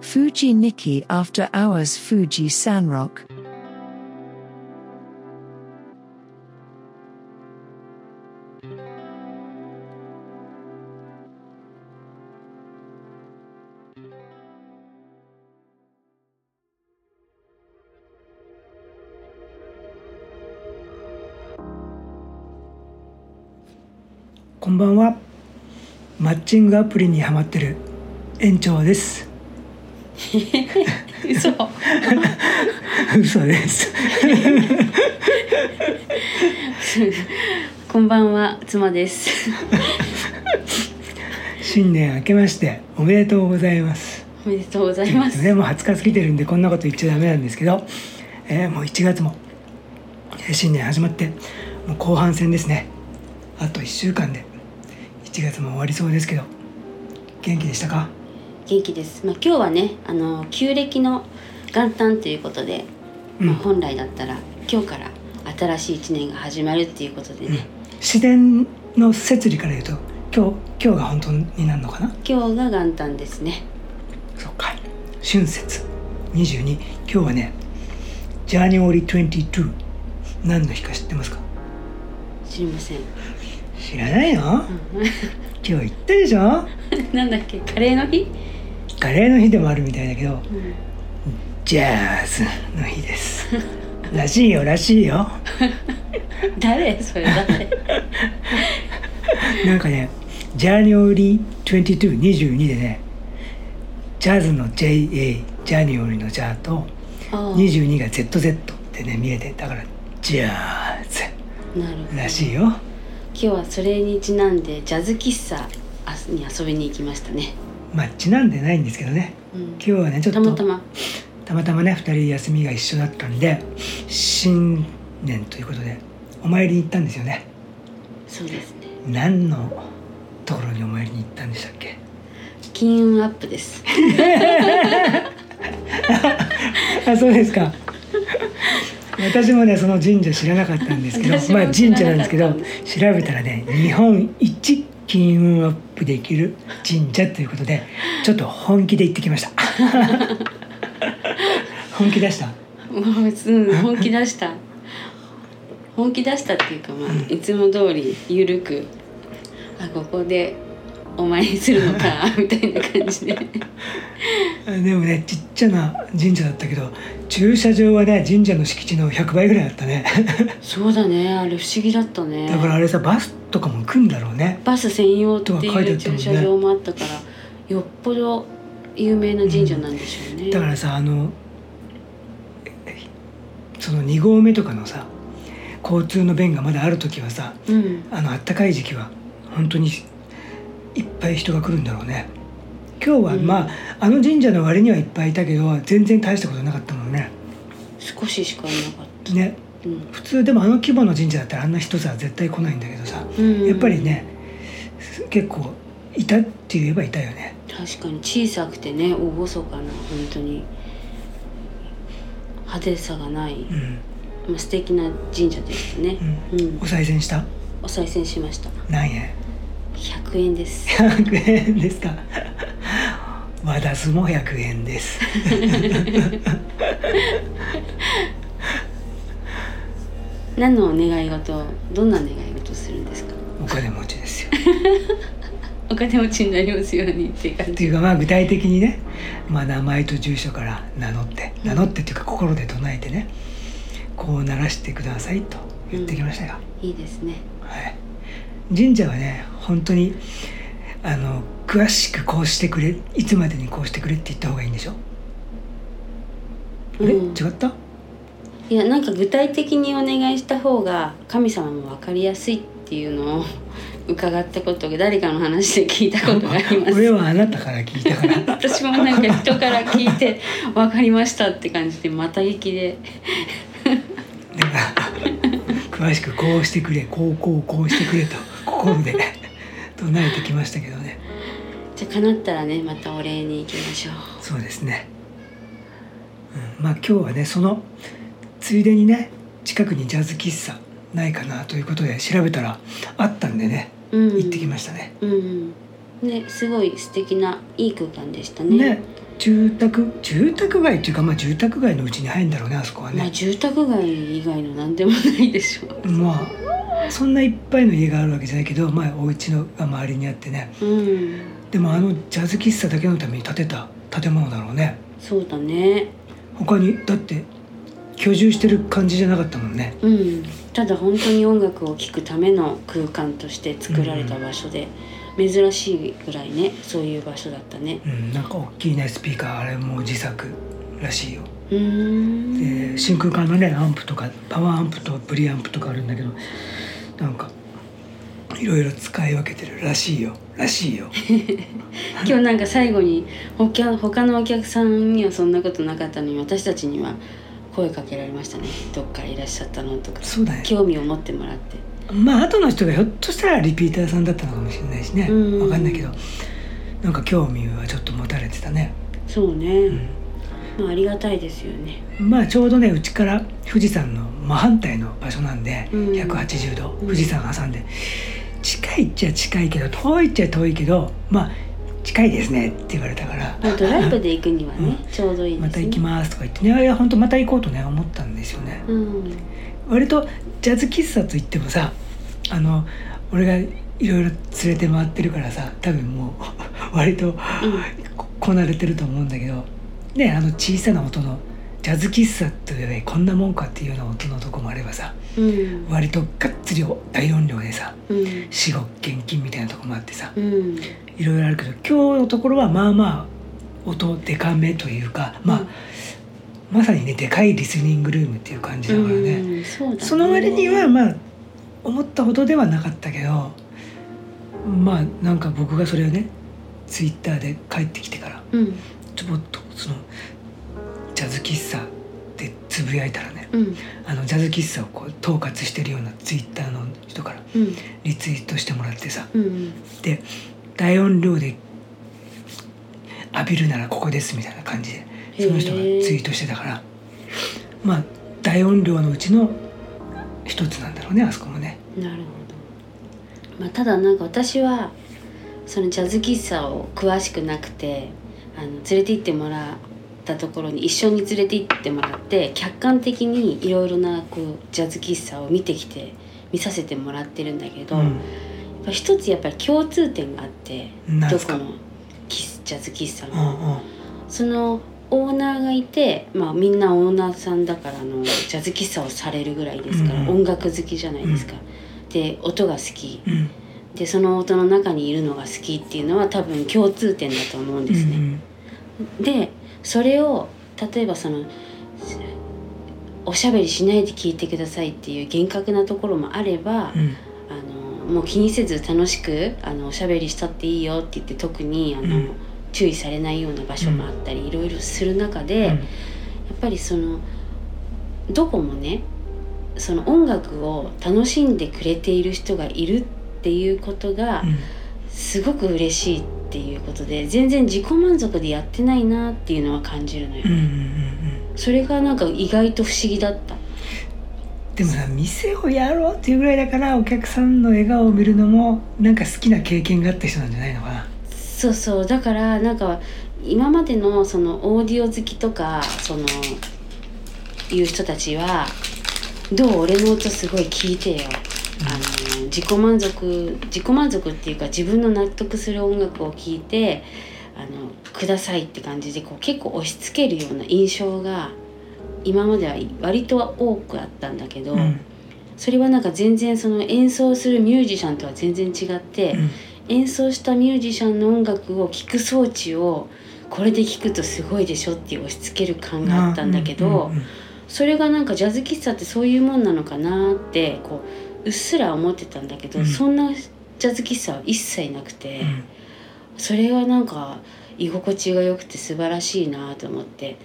Fuji Nikki After Hours Fuji Sanrock. こんばんは。 マッチングアプリにハマってる園長です。嘘 嘘です。こんばんは妻です新年明けましておめでとうございます。おめでとうございますね、もう20日過ぎてるんでこんなこと言っちゃダメなんですけど、えーもう1月も、えー新年始まってもう後半戦ですね。あと1週間で1月も終わりそうですけど元気でしたか？元気です。まあ今日はねあの旧暦の元旦ということで、まあ、うん本来だったら今日から新しい一年が始まるっていうことでね、自然の摂理から言うと今日今日が本当になるのかな？今日が元旦ですね。そっか。春節。22今日はねジャニオリ22何の日か知ってますか？知りません知らないの？今日言ったでしょ？なんだっけ？カレーの日、カレーの日でもあるみたいだけどうん。ジャズの日です。らしいよらしいよ。誰？それ誰？なんかねジャニオリ2222でねジャズの JA ジャニオリのジャーとああ。22が ZZ ってね見えてだからジャズ。なるほど。らしいよ今日はそれにちなんでジャズ喫茶あに遊びに行きましたね、まあちなんでないんですけどね。うん。今日はねちょっとたまたま。たまたまね2人休みが一緒だったんで新年ということでお参りに行ったんですよね。そうですね。何のところにお参りに行ったんでしたっけ？金運アップです。あそうですか私もねその神社知らなかったんですけどまあ神社なんですけど調べたらね日本一金運アップできる神社ということでちょっと本気で行ってきました。本気出した？もううん本気出した。本気出したっていうかまあいつも通りゆるくあここでお参りするのかみたいな感じで。でもねちっちゃな神社だったけど駐車場はね神社の敷地の100倍ぐらいあったね。そうだねあれ不思議だったね。だからあれさバスとかも来んだろうね。バス専用ってとは書いてあいう駐車場もあったからよっぽど有名な神社なんでしょうね、だからさあのえその2合目とかのさ交通の便がまだある時はさうん。あの暖かい時期は本当にいっぱい人が来るんだろうね。今日は、うん。まああの神社の割にはいっぱいいたけど全然大したことなかったもんね。少ししかいなかっね。た、うん。普通でもあの規模の神社だったらあんな人さ絶対来ないんだけどさうん。やっぱりね結構いたって言えばいたよね。確かに。小さくてね厳かな本当に派手さがない、うん、まあ、素敵な神社でしたね。うん。うん、お賽銭した？お賽銭しました。何円？100円です。100円ですか。和田すも100円です。何のお願い事どんな願い事するんですか？お金持ちですよ。お金持ちになりますようにっていう感じ。っていうかまあ具体的にね、まあ、名前と住所から名乗ってうん。名乗ってっていうか心で唱えてねこうならしてくださいと言ってきましたよ、いいですね。はい、神社はね本当にあの詳しくこうしてくれいつまでにこうしてくれって言った方がいいんでしょ？あれ、うん。違った？いやなんか具体的にお願いした方が神様も分かりやすいっていうのを 伺ったことが誰かの話で聞いたことがあります。俺はあなたから聞いたから。私もなんか人から聞いて分かりましたって感じでまた聞きで 詳しくこうしてくれこうこうこうしてくれと心で唱えてきましたけどね。じゃあ叶ったらねまたお礼に行きましょう。そうですね、うん、まあ今日はねそのついでにね近くにジャズ喫茶ないかなということで調べたらあったんでねうん。行ってきましたね、うんねすごい素敵ないい空間でしたね。ね住宅住宅街っていうかまあ住宅街のうちに入るんだろうねあそこはまあね住宅街以外の何でもないでしょまあそんないっぱいの家があるわけじゃないけどまあお家のが周りにあってね。うん。でもあのジャズ喫茶だけのために建てた建物だろうね。そうだね。他にだって居住してる感じじゃなかったもんね。うん。ただ本当に音楽を聴くための空間として作られた場所で、珍しいぐらいねそういう場所だったね。うん。なんか大きいねスピーカーあれも自作らしいよ。で真空管のねアンプとかパワーアンプとプリアンプとかあるんだけどなんかいろいろ使い分けてるらしいよ。らしいよ。今日なんか最後に他他のお客さんにはそんなことなかったのに私たちには声かけられましたね。どっからいらっしゃったのとか。そうだね興味を持ってもらって。まあ後の人がひょっとしたらリピーターさんだったのかもしれないしね。うん。わかんないけど。なんか興味はちょっと持たれてたね、そうね、うんまあ、ありがたいですよね。まあちょうどねうちから富士山の真反対の場所なんで、うん。180度うん富士山挟んで近いっちゃ近いけど遠いっちゃ遠いけどまあ近いですねって言われたから。まあドライブで行くにはね、うちょうどいいですね。また行きますとか言ってね。いや本当また行こうとね思ったんですよね。うん。割とジャズ喫茶といってもさあの俺がいろいろ連れて回ってるからさ多分もう 割とここなれてると思うんだけどねあの小さな音のジャズ喫茶というねこんなもんかっていうような音のとこもあればさうん。割とがっつり大音量でさうん。至金みたいなとこもあってさうん。いろいろあるけど今日のところはまあまあ音でかめというかまあ、まさにねでかいリスニングルームっていう感じだからね、うんそね。その割にはまあ思ったほどではなかったけどまあなんか僕がそれをねツイッターで帰ってきてからうん。ちょこっとそのジャズ喫茶でつぶやいたらねうん。あのジャズ喫茶をこう統括してるようなツイッターの人からうん。リツイートしてもらってさうんで大音量で浴びるならここですみたいな感じでその人がツイートしてたからまあ大音量のうちの一つなんだろうねあそこもね。なるほど、まあ、ただなんか私はそのジャズ喫茶を詳しくなくてあの連れて行ってもらったところに一緒に連れて行ってもらって客観的にいろいろなこうジャズ喫茶を見てきて見させてもらってるんだけど、やっぱ一つやっぱり共通点があってどこの喫ジャズ喫茶うも。んうん。そのオーナーがいて、まあ、みんなオーナーさんだからあのジャズ喫茶をされるぐらいですから、うん音楽好きじゃないですか。で音が好き。うんでその音の中にいるのが好きっていうのは多分共通点だと思うんですね。でそれを例えばそのおしゃべりしないで聞いてくださいっていう厳格なところもあれば、うん。うんあのもう気にせず楽しくあのおしゃべりしたっていいよって言って特にあの、うん。注意されないような場所もあったり、いろいろする中で、うん。やっぱりそのどこもねその音楽を楽しんでくれている人がいるっていうことがうん。すごく嬉しいっていうことで全然自己満足でやってないなっていうのは感じるのよ、うんうんうんうん。それがなんか意外と不思議だった。でもさ店をやろうっていうぐらいだからお客さんの笑顔を見るのもなんか好きな経験があった人なんじゃないのかな。そうそう。だからなんか今までのそのオーディオ好きとかそのいう人たちはどう俺の音すごい聞いてよ、あの自己満足自己満足っていうか自分の納得する音楽を聴いてあのくださいって感じでこう結構押し付けるような印象が今までは割と多くあったんだけど、うん。それはなんか全然その演奏するミュージシャンとは全然違って、うん。演奏したミュージシャンの音楽を聴く装置をこれで聴くとすごいでしょっていう押し付ける感があったんだけど、それがなんかジャズ喫茶ってそういうもんなのかなってこううっすら思ってたんだけど、うん。そんなジャズ喫茶は一切なくて、うん。それがなんか居心地が良くて素晴らしいなと思って。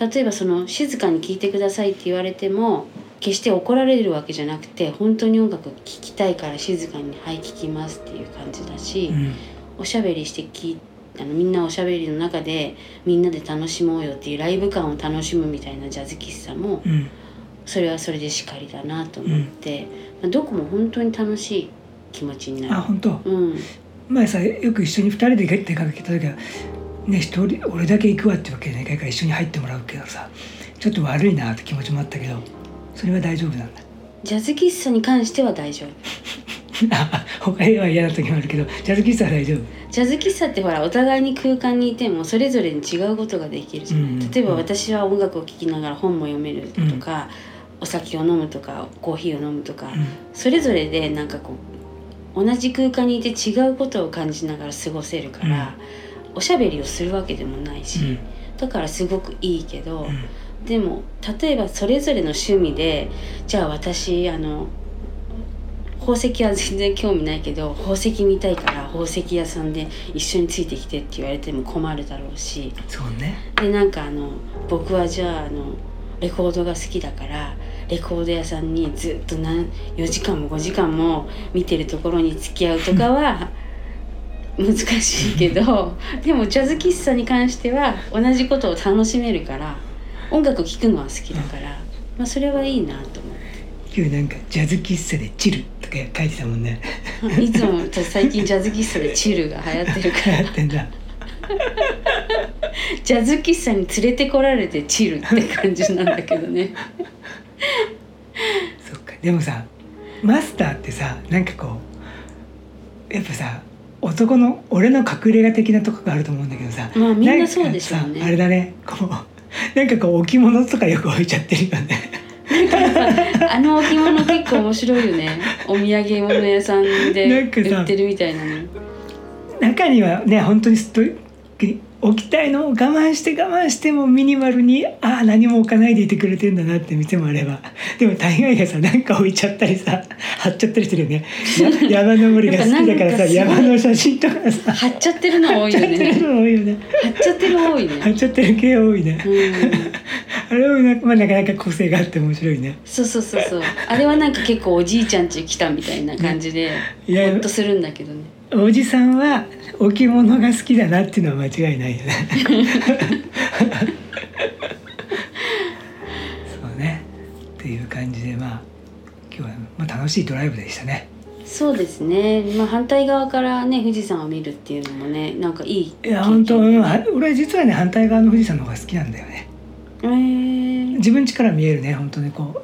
例えばその静かに聴いてくださいって言われても決して怒られるわけじゃなくて本当に音楽聴きたいから静かに「はい聴きます」っていう感じだし、うん。おしゃべりしてきあのみんなおしゃべりの中でみんなで楽しもうよっていうライブ感を楽しむみたいなジャズ喫茶もうんそれはそれでしかりだなと思って、まあどこも本当に楽しい気持ちになる。あ本当。うん、前さよく一緒に2人で出かけた時はね一人俺だけ行くわってわけじゃないから一緒に入ってもらうけどさ。ちょっと悪いなって気持ちもあったけどそれは大丈夫なんだ。ジャズ喫茶に関しては大丈夫。あ他では嫌な時もあるけどジャズ喫茶は大丈夫。ジャズ喫茶ってほらお互いに空間にいてもそれぞれに違うことができるじゃない、うん例えば私は音楽を聴きながら本も読めるとか、お酒を飲むとかコーヒーを飲むとか、うん。それぞれでなんかこう同じ空間にいて違うことを感じながら過ごせるから、おしゃべりをするわけでもないし、うん。だからすごくいいけど、うん。でも例えばそれぞれの趣味でじゃあ私あの宝石は全然興味ないけど宝石見たいから宝石屋さんで一緒についてきてって言われても困るだろうし。そうね。でなんかあの僕はじゃああのレコードが好きだからレコード屋さんにずっと何4時間も5時間も見てるところに付き合うとかは 難しいけど でもジャズ喫茶に関しては同じことを楽しめるから音楽聴くのは好きだから、まあ、それはいいなと思今日なんかジャズ喫茶でチルとか書いてたもんね。っ ていつも私最近ジャズ喫茶でチルが流行ってるから。やってんだ。ジャズ喫茶に連れてこられてチルって感じなんだけどね そっか。でもさマスターってさなんかこうやっぱさ男の俺の隠れ家的なとこがあると思うんだけどさまあみんなそうでしょうね。あれだね。こう なんかこう置物とかよく置いちゃってるよね。あの置物結構面白いよね。お土産物屋さんで売ってるみたいなの。中にはね本当にストイ置きたいのを我慢して我慢してもミニマルにああ何も置かないでいてくれてんだなって店もあれば。でも大概がさなんか置いちゃったりさ貼っちゃったりしてるよね。や山登りが好きだからさ山の写真とかさ貼っちゃってるの多いよ貼っちゃってるねの多いよね。貼っちゃってるの多いね。貼っちゃってる系多いね、うん。あれもな,、まあ、なかなか個性があって面白いね。そうそうそうそう。あれはなんか結構おじいちゃん家来たみたいな感じでいやほっとするんだけどねおじさんは置物が好きだなっていうのは間違いないよね。そうね。っていう感じでまあ今日は、まあ、楽しいドライブでしたね。そうですね、まあ、反対側からね富士山を見るっていうのもねなんかいいいや本当、うんは俺実はね反対側の富士山の方が好きなんだよね。えー、自分家から見えるね本当にこ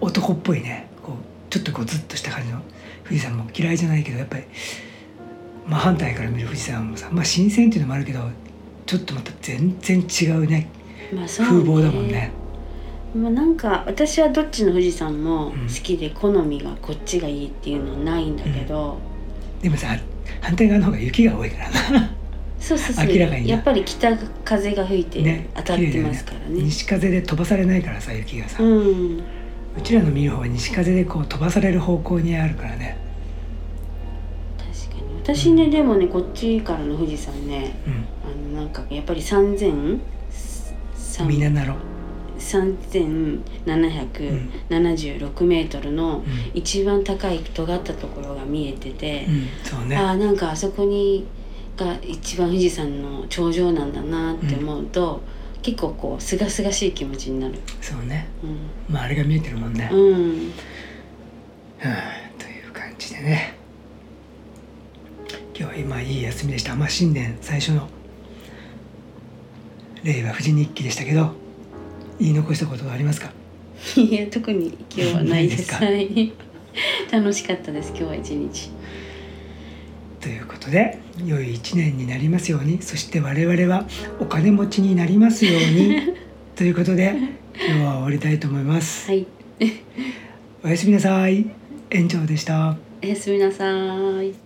う男っぽいねこうちょっとこうずっとした感じの富士山も嫌いじゃないけどやっぱり真反対から見る富士山もさまあ新鮮っていうのもあるけどちょっとまた全然違うね。まあそう風貌だもんね。まあ、なんか私はどっちの富士山もうん。好きで好みがこっちがいいっていうのはないんだけど、でもさ反対側の方が雪が多いからな。そうそうそう。明らかになやっぱり北風が吹いてね当たってますからね。西風で飛ばされないからさ雪がさ、ううんちらの見る方は西風でこう飛ばされる方向にあるからね。確かに。私ねでもねこっちからの富士山ねうん。あのなんかやっぱり3000みんななろ3776メートルのうん。一番高い尖ったところが見えてて、うん。そうね。ああなんかあそこにが一番富士山の頂上なんだなって思うと、結構こう清々しい気持ちになる。そうね。うまああれが見えてるもんね、ん、うん、はあという感じでね。今日は今いい休みでした。まあ新年最初の令和富士日記でしたけど言い残したことはありますか？いや特に今日はないです。なはい。楽しかったです今日は一日。ということで良い一年になりますようにそして我々はお金持ちになりますように ということで今日は終わりたいと思います、はい、おやすみなさい。園長でした。おやすみなさい。